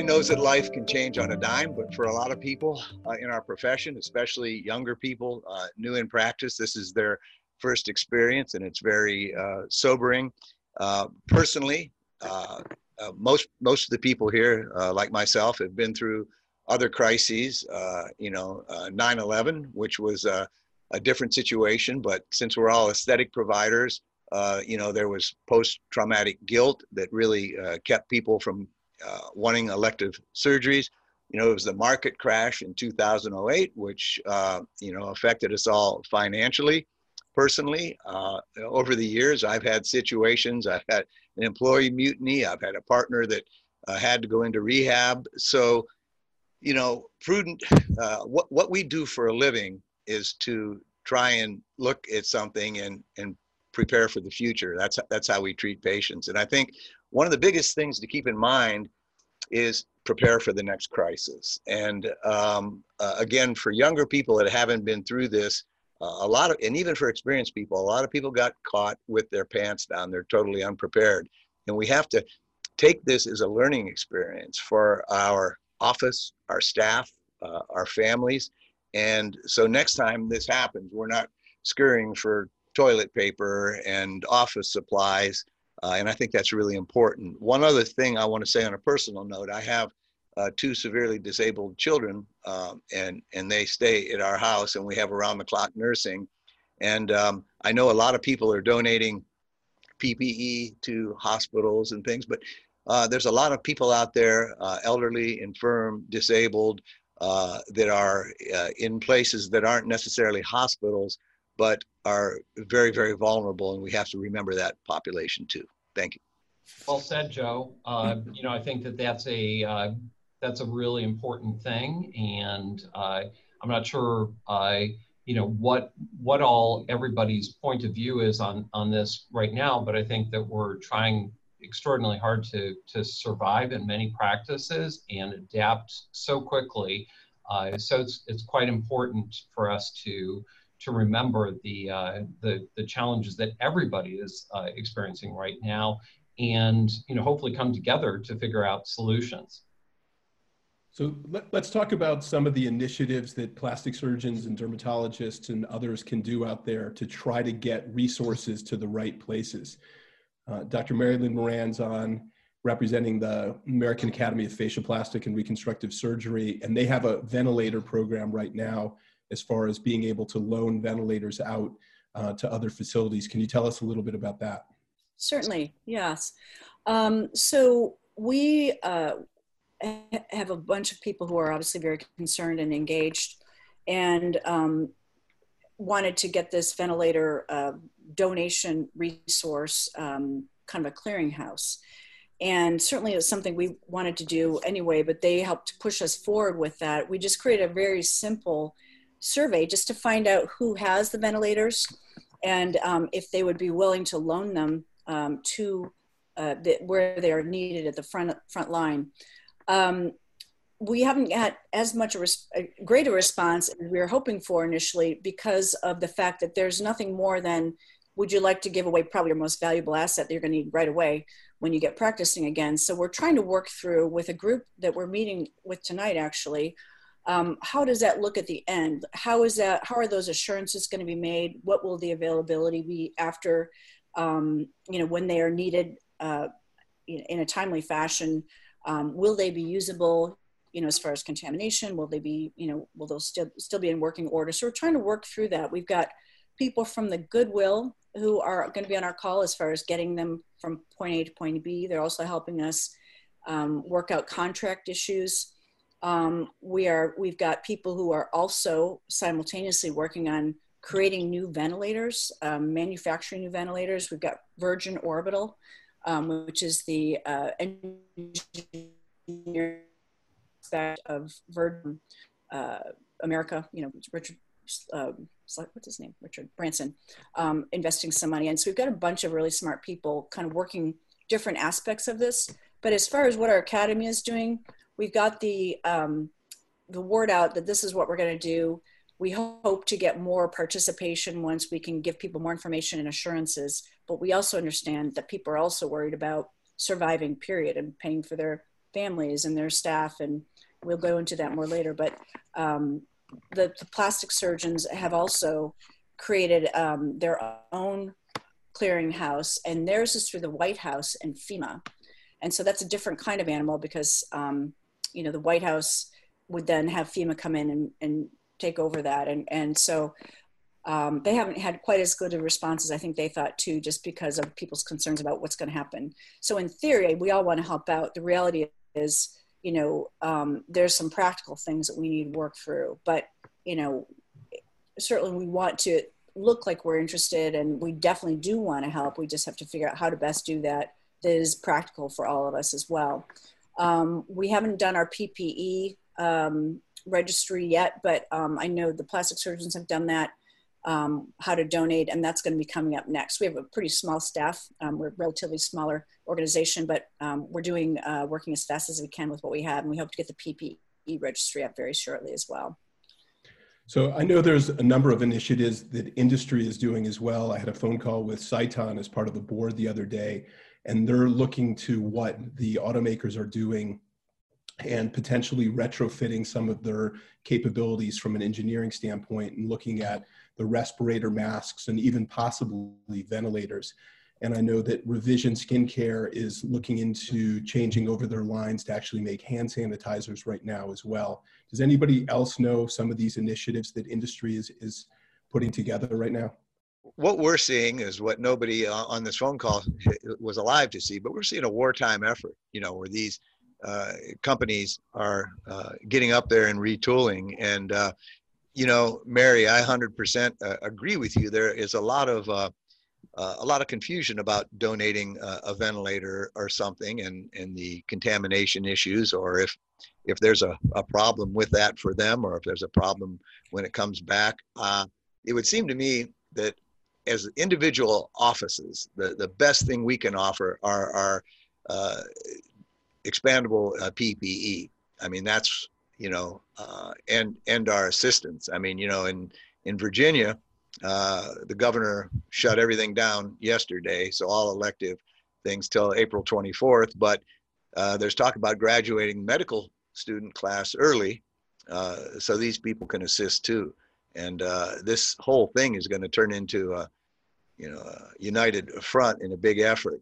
everybody knows that life can change on a dime, but for a lot of people uh, in our profession, especially younger people, uh, new in practice, this is their first experience and it's very uh, sobering. Uh, personally, uh, uh, most most of the people here, like myself, have been through other crises. you know, 9/11, which was a different situation, but since we're all aesthetic providers, you know, there was post-traumatic guilt that really kept people from uh, wanting elective surgeries. You know, it was the market crash in 2008, which, uh, you know, affected us all financially. Personally, uh, over the years, I've had situations, I've had an employee mutiny, I've had a partner that uh, had to go into rehab. So, you know, prudent, uh, what, what we do for a living is to try and look at something and, and prepare for the future. That's, that's how we treat patients. And I think one of the biggest things to keep in mind is prepare for the next crisis. And um, uh, again, for younger people that haven't been through this, uh, a lot of, and even for experienced people, a lot of people got caught with their pants down. They're totally unprepared. And we have to take this as a learning experience for our office, our staff, uh, our families. And so next time this happens, we're not scurrying for toilet paper and office supplies uh, and I think that's really important. One other thing I want to say on a personal note I have uh, two severely disabled children, um, and, and they stay at our house, and we have around the clock nursing. And um, I know a lot of people are donating PPE to hospitals and things, but uh, there's a lot of people out there, uh, elderly, infirm, disabled, uh, that are uh, in places that aren't necessarily hospitals but are very, very vulnerable, and we have to remember that population too. Thank you. Well said, Joe. Uh, you know, I think that that's a uh, that's a really important thing, and uh, I'm not sure, I you know, what what all everybody's point of view is on on this right now, but I think that we're trying extraordinarily hard to to survive in many practices and adapt so quickly. Uh, so it's it's quite important for us to to remember the, uh, the, the challenges that everybody is uh, experiencing right now and you know, hopefully come together to figure out solutions. So let, us talk about some of the initiatives that plastic surgeons and dermatologists and others can do out there to try to get resources to the right places. Uh, Dr. Mary Lynn Moran's on representing the American Academy of Facial Plastic and Reconstructive Surgery, and they have a ventilator program right now as far as being able to loan ventilators out uh, to other facilities. Can you tell us a little bit about that? Certainly, yes. Um, so we uh, have a bunch of people who are obviously very concerned and engaged and um, wanted to get this ventilator uh, donation resource um, kind of a clearinghouse. And certainly it was something we wanted to do anyway, but they helped push us forward with that. We just created a very simple survey just to find out who has the ventilators and um, if they would be willing to loan them um, to uh, the, where they are needed at the front front line. Um, we haven't got as much a, a greater response as we were hoping for initially because of the fact that there's nothing more than would you like to give away probably your most valuable asset that you're going to need right away when you get practicing again so we're trying to work through with a group that we're meeting with tonight actually um, how does that look at the end? How is that? How are those assurances going to be made? What will the availability be after? Um, you know, when they are needed uh, in a timely fashion. Um, will they be usable? You know, as far as contamination, will they be? You know, will those still still be in working order? So we're trying to work through that. We've got people from the Goodwill who are going to be on our call as far as getting them from point A to point B. They're also helping us um, work out contract issues. Um, we are, we've got people who are also simultaneously working on creating new ventilators, um, manufacturing new ventilators. We've got Virgin Orbital, um, which is the uh, engineer of Virgin uh, America, you know, Richard, uh, what's his name? Richard Branson, um, investing some money. And so we've got a bunch of really smart people kind of working different aspects of this. But as far as what our academy is doing, we've got the um, the word out that this is what we're going to do. We hope to get more participation once we can give people more information and assurances. But we also understand that people are also worried about surviving, period, and paying for their families and their staff, and we'll go into that more later. But um, the, the, plastic surgeons have also created um, their own clearinghouse, and theirs is through the White House and FEMA. And so that's a different kind of animal because, um, you know, the White House would then have FEMA come in and, and take over that. And, and so um, they haven't had quite as good a response as I think they thought too, just because of people's concerns about what's going to happen. So in theory, we all want to help out. The reality is, you know, um, there's some practical things that we need to work through, but you know, certainly we want to look like we're interested and we definitely do want to help. We just have to figure out how to best do that that is practical for all of us as well. Um, we haven't done our PPE um, registry yet, but um, I know the plastic surgeons have done that um, how to donate, and that's going to be coming up next. We have a pretty small staff. Um, we're a relatively smaller organization, but um, we're doing uh, working as fast as we can with what we have, and we hope to get the PPE registry up very shortly as well. So I know there's a number of initiatives that industry is doing as well. I had a phone call with Sciton as part of the board the other day, and they're looking to what the automakers are doing and potentially retrofitting some of their capabilities from an engineering standpoint and looking at the respirator masks, and even possibly ventilators. And I know that Revision Skincare is looking into changing over their lines to actually make hand sanitizers right now as well. Does anybody else know some of these initiatives that industry is, is putting together right now? What we're seeing is what nobody on this phone call was alive to see, but we're seeing a wartime effort, you know, where these uh, companies are uh, getting up there and retooling. And uh, you know, Mary, I 100% uh, agree with you. There is a lot of uh, uh, a lot of confusion about donating a, ventilator or something, and and the contamination issues, or if if there's a, a problem with that for them, or if there's a problem when it comes back. Uh, it would seem to me that as individual offices, the, the best thing we can offer are our uh, expandable uh, PPE. I mean, that's you know, uh, and and our assistance. I mean, you know, in in Virginia, uh, the governor shut everything down yesterday, so all elective things till April 24th. But uh, there's talk about graduating medical student class early, uh, so these people can assist too. And uh, this whole thing is going to turn into a, you know, a united front in a big effort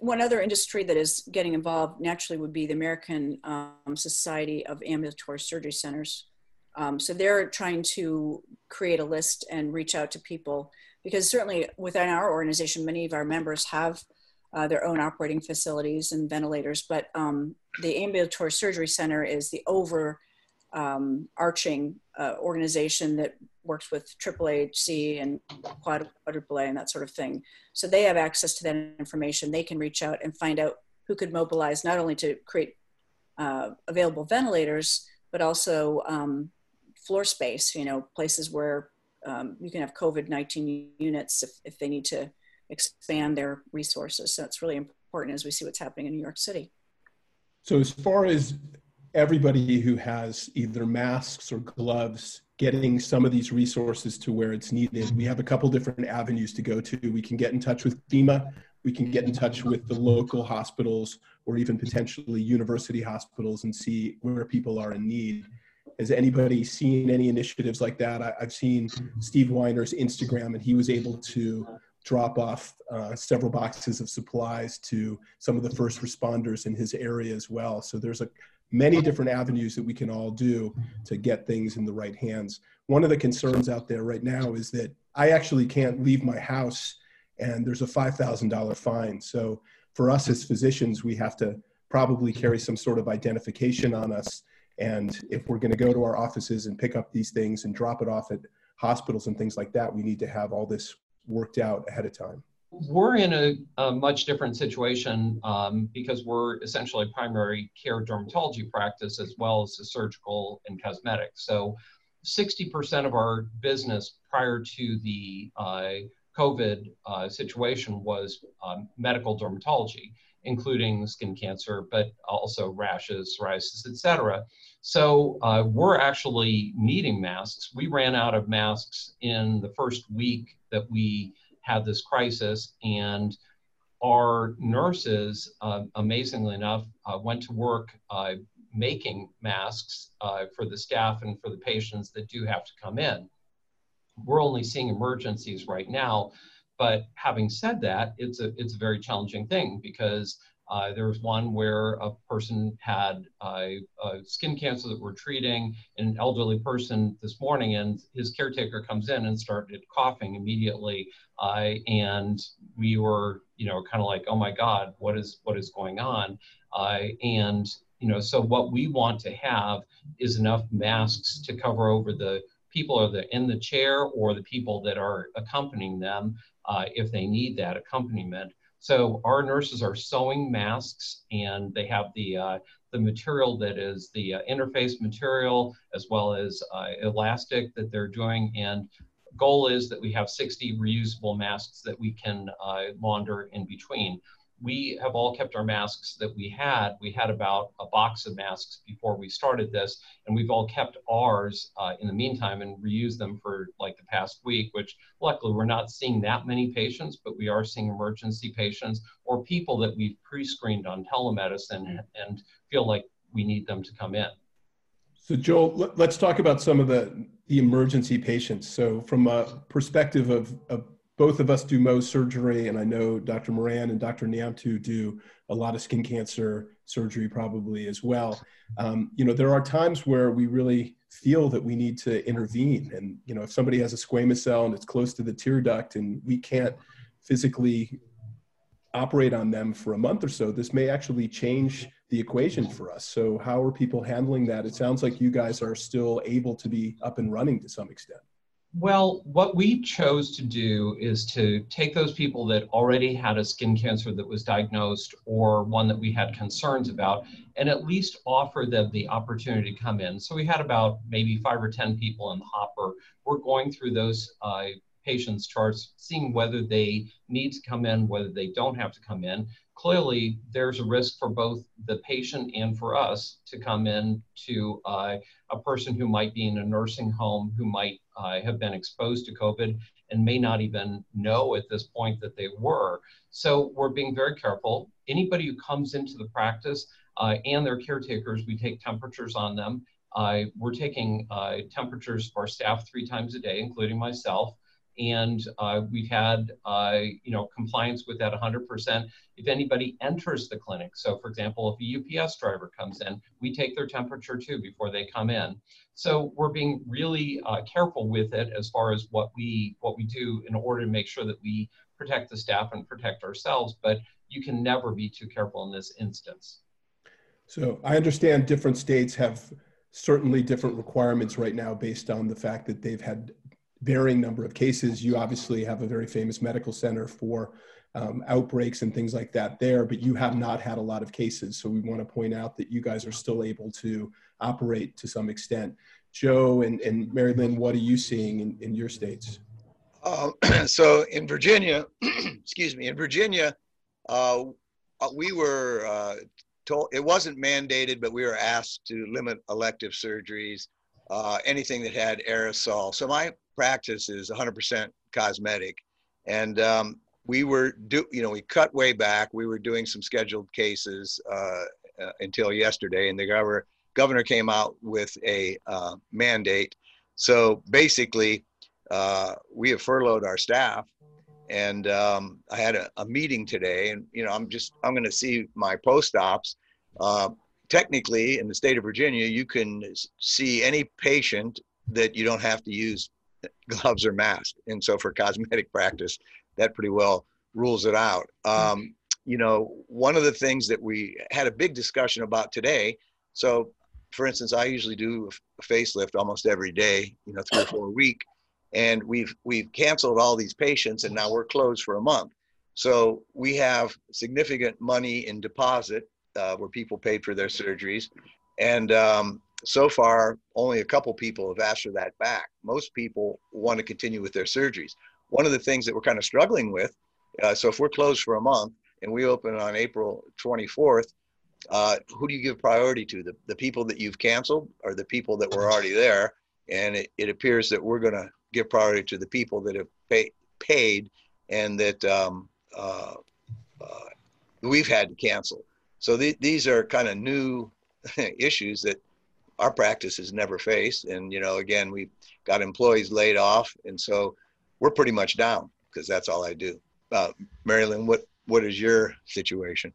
one other industry that is getting involved naturally would be the American um, Society of Ambulatory Surgery Centers. Um, so they're trying to create a list and reach out to people because certainly within our organization, many of our members have uh, their own operating facilities and ventilators, but um, the Ambulatory Surgery Center is the over um, arching uh, organization that works with AAAHC and quadruple A and that sort of thing. So they have access to that information. They can reach out and find out who could mobilize not only to create uh, available ventilators, but also um, floor space, you know, places where um, you can have COVID-19 units if, if they need to expand their resources. So it's really important as we see what's happening in New York City. So as far as everybody who has either masks or gloves getting some of these resources to where it's needed. We have a couple different avenues to go to. We can get in touch with FEMA, we can get in touch with the local hospitals or even potentially university hospitals and see where people are in need. Has anybody seen any initiatives like that? I, have seen Steve Weiner's Instagram, and he was able to drop off uh, several boxes of supplies to some of the first responders in his area as well. So there's a many different avenues that we can all do to get things in the right hands. One of the concerns out there right now is that I actually can't leave my house and there's a $5,000 fine. So for us as physicians, we have to probably carry some sort of identification on us. And if we're going to go to our offices and pick up these things and drop it off at hospitals and things like that, we need to have all this worked out ahead of time we're in a, a, much different situation um, because we're essentially a primary care dermatology practice as well as a surgical and cosmetics. So 60% of our business prior to the uh, COVID uh, situation was um, medical dermatology, including skin cancer, but also rashes, psoriasis, etc. So uh, we're actually needing masks. We ran out of masks in the first week that we had this crisis and our nurses, uh, amazingly enough, uh, went to work uh, making masks uh, for the staff and for the patients that do have to come in. We're only seeing emergencies right now, but having said that, it's a it's a very challenging thing because uh, there was one where a person had uh, a skin cancer that we're treating, an elderly person this morning, and his caretaker comes in and started coughing immediately. Uh, and we were, you know, kind of like, oh my God, what is what is going on? Uh, and you know, so what we want to have is enough masks to cover over the people are in the chair or the people that are accompanying them uh, if they need that accompaniment. So our nurses are sewing masks, and they have the uh, the material that is the uh, interface material as well as uh, elastic that they're doing. And goal is that we have 60 reusable masks that we can uh, launder in between we have all kept our masks that we had. We had about a box of masks before we started this, and we've all kept ours uh, in the meantime and reused them for like the past week, which luckily we're not seeing that many patients, but we are seeing emergency patients or people that we've pre screened on telemedicine and feel like we need them to come in. So, Joel, let's talk about some of the, the emergency patients. So, from a perspective of, of both of us do Mohs surgery, and I know Dr. Moran and Dr. Niamtu do a lot of skin cancer surgery probably as well. Um, you know, there are times where we really feel that we need to intervene. And, you know, if somebody has a squamous cell and it's close to the tear duct and we can't physically operate on them for a month or so, this may actually change the equation for us. So, how are people handling that? It sounds like you guys are still able to be up and running to some extent. Well, what we chose to do is to take those people that already had a skin cancer that was diagnosed or one that we had concerns about and at least offer them the opportunity to come in. So we had about maybe five or 10 people in the hopper. We're going through those uh, patients' charts, seeing whether they need to come in, whether they don't have to come in. Clearly, there's a risk for both the patient and for us to come in to uh, a person who might be in a nursing home who might uh, have been exposed to COVID and may not even know at this point that they were. So we're being very careful. Anybody who comes into the practice uh, and their caretakers, we take temperatures on them. Uh, we're taking uh, temperatures for our staff three times a day, including myself and uh, we've had uh, you know compliance with that 100% if anybody enters the clinic so for example if a ups driver comes in we take their temperature too before they come in. So we're being really uh, careful with it as far as what we what we do in order to make sure that we protect the staff and protect ourselves but you can never be too careful in this instance. So i understand different states have certainly different requirements right now based on the fact that they've had varying number of cases. You obviously have a very famous medical center for um, outbreaks and things like that there, but you have not had a lot of cases. So we want to point out that you guys are still able to operate to some extent. Joe and, and Mary Lynn, what are you seeing in, in your states? Uh, so in Virginia, excuse me, in Virginia, uh, uh, we were uh, told, it wasn't mandated, but we were asked to limit elective surgeries, uh, anything that had aerosol. So my practice is 100% cosmetic. And um, we were do you know we cut way back. We were doing some scheduled cases uh, uh, until yesterday, and the governor governor came out with a uh, mandate. So basically, uh, we have furloughed our staff, and um, I had a, a, meeting today, and you know I'm just I'm going to see my post ops. Uh, technically, in the state of Virginia, you can see any patient that you don't have to use gloves or mask. And so for cosmetic practice, that pretty well rules it out. Um, you know, one of the things that we had a big discussion about today. So, for instance, I usually do a facelift almost every day, you know, three or four a week, and we've we've canceled all these patients, and now we're closed for a month. So we have significant money in deposit uh, where people paid for their surgeries, and um, so far, only a couple people have asked for that back. Most people want to continue with their surgeries. One of the things that we're kind of struggling with, uh, so if we're closed for a month and we open on April 24th, uh, who do you give priority to? The, the people that you've canceled or the people that were already there? And it, it appears that we're going to give priority to the people that have pay, paid and that um, uh, uh, we've had to cancel. So th- these are kind of new issues that our practice has never faced. And, you know, again, we got employees laid off. And so we're pretty much down because that's all I do. Uh, Mary Lynn, what, what is your situation?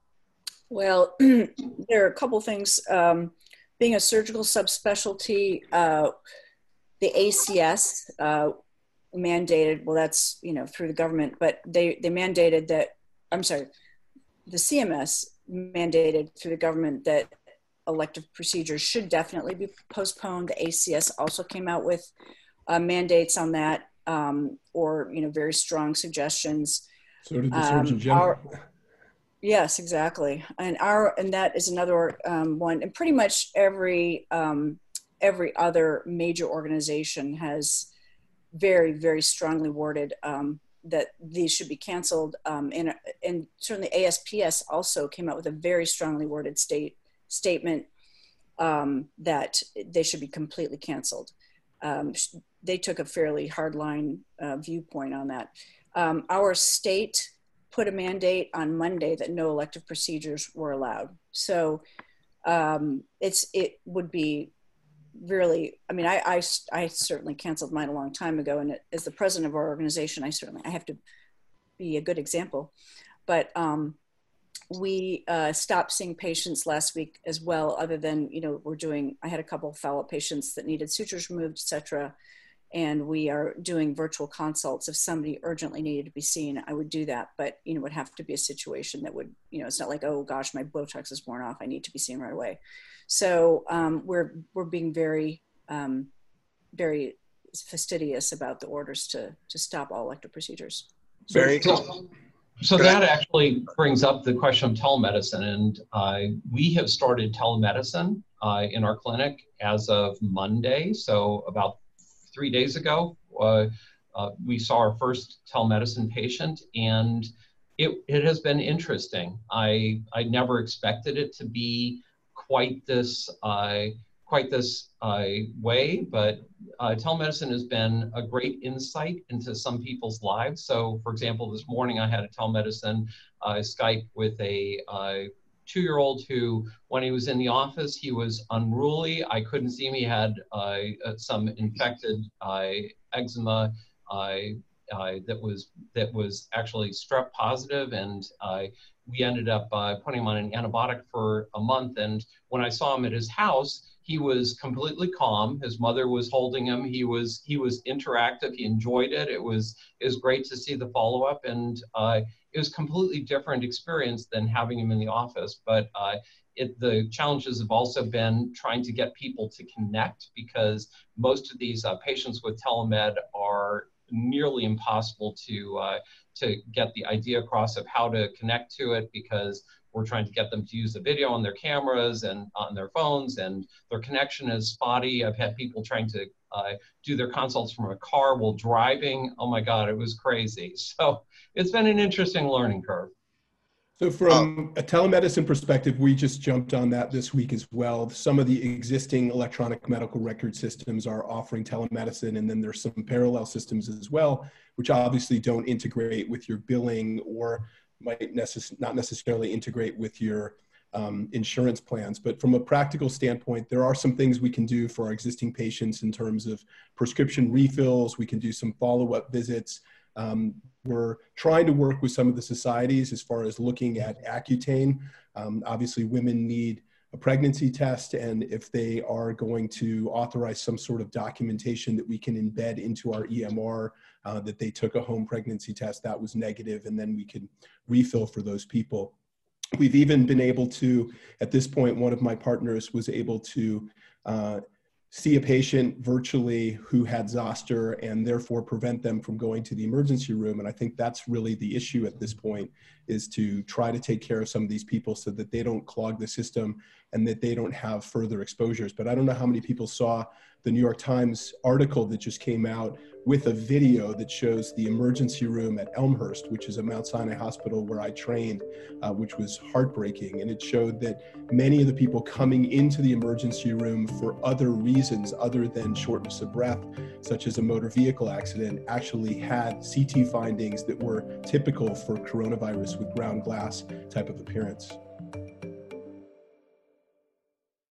Well, there are a couple things. Um, being a surgical subspecialty, uh, the ACS uh, mandated, well, that's, you know, through the government, but they, they mandated that, I'm sorry, the CMS mandated through the government that elective procedures should definitely be postponed. The ACS also came out with uh, mandates on that, um, or you know, very strong suggestions. So did the Surgeon um, General. Our, yes, exactly, and our and that is another um, one, and pretty much every um, every other major organization has very very strongly worded um, that these should be canceled. Um, and, and certainly ASPS also came out with a very strongly worded state statement um, that they should be completely canceled. Um, they took a fairly hardline uh, viewpoint on that. Um, our state put a mandate on Monday that no elective procedures were allowed. So um, it's it would be really i mean I, I, I certainly canceled mine a long time ago and as the president of our organization i certainly i have to be a good example but um, we uh, stopped seeing patients last week as well other than you know we're doing i had a couple of follow-up patients that needed sutures removed etc and we are doing virtual consults if somebody urgently needed to be seen i would do that but you know it would have to be a situation that would you know it's not like oh gosh my botox is worn off i need to be seen right away so um, we're we're being very um, very fastidious about the orders to to stop all elective procedures. Very cool. So that actually brings up the question of telemedicine, and uh, we have started telemedicine uh, in our clinic as of Monday. So about three days ago, uh, uh we saw our first telemedicine patient, and it, it has been interesting. I I never expected it to be quite this uh, quite this uh, way, but uh, telemedicine has been a great insight into some people's lives. So, for example, this morning I had a telemedicine uh, Skype with a uh, two-year-old who, when he was in the office, he was unruly. I couldn't see him. He had uh, some infected eczema. Uh, that was that was actually strep positive, and uh, we ended up uh, putting him on an antibiotic for a month. And when I saw him at his house, he was completely calm. His mother was holding him. He was he was interactive. He enjoyed it. It was it was great to see the follow up, and uh, it was completely different experience than having him in the office. But uh, it, the challenges have also been trying to get people to connect because most of these uh, patients with telemed are nearly impossible to uh, to get the idea across of how to connect to it because we're trying to get them to use the video on their cameras and on their phones and their connection is spotty. I've had people trying to uh, do their consults from a car while driving. Oh my god it was crazy. So it's been an interesting learning curve. So, from a telemedicine perspective, we just jumped on that this week as well. Some of the existing electronic medical record systems are offering telemedicine, and then there's some parallel systems as well, which obviously don't integrate with your billing or might necess- not necessarily integrate with your um, insurance plans. But from a practical standpoint, there are some things we can do for our existing patients in terms of prescription refills. We can do some follow up visits. Um, we're trying to work with some of the societies as far as looking at Accutane. Um, obviously, women need a pregnancy test, and if they are going to authorize some sort of documentation that we can embed into our EMR uh, that they took a home pregnancy test that was negative, and then we can refill for those people. We've even been able to, at this point, one of my partners was able to uh, see a patient virtually who had zoster and therefore prevent them from going to the emergency room and i think that's really the issue at this point is to try to take care of some of these people so that they don't clog the system and that they don't have further exposures. But I don't know how many people saw the New York Times article that just came out with a video that shows the emergency room at Elmhurst, which is a Mount Sinai hospital where I trained, uh, which was heartbreaking. And it showed that many of the people coming into the emergency room for other reasons other than shortness of breath, such as a motor vehicle accident, actually had CT findings that were typical for coronavirus with ground glass type of appearance.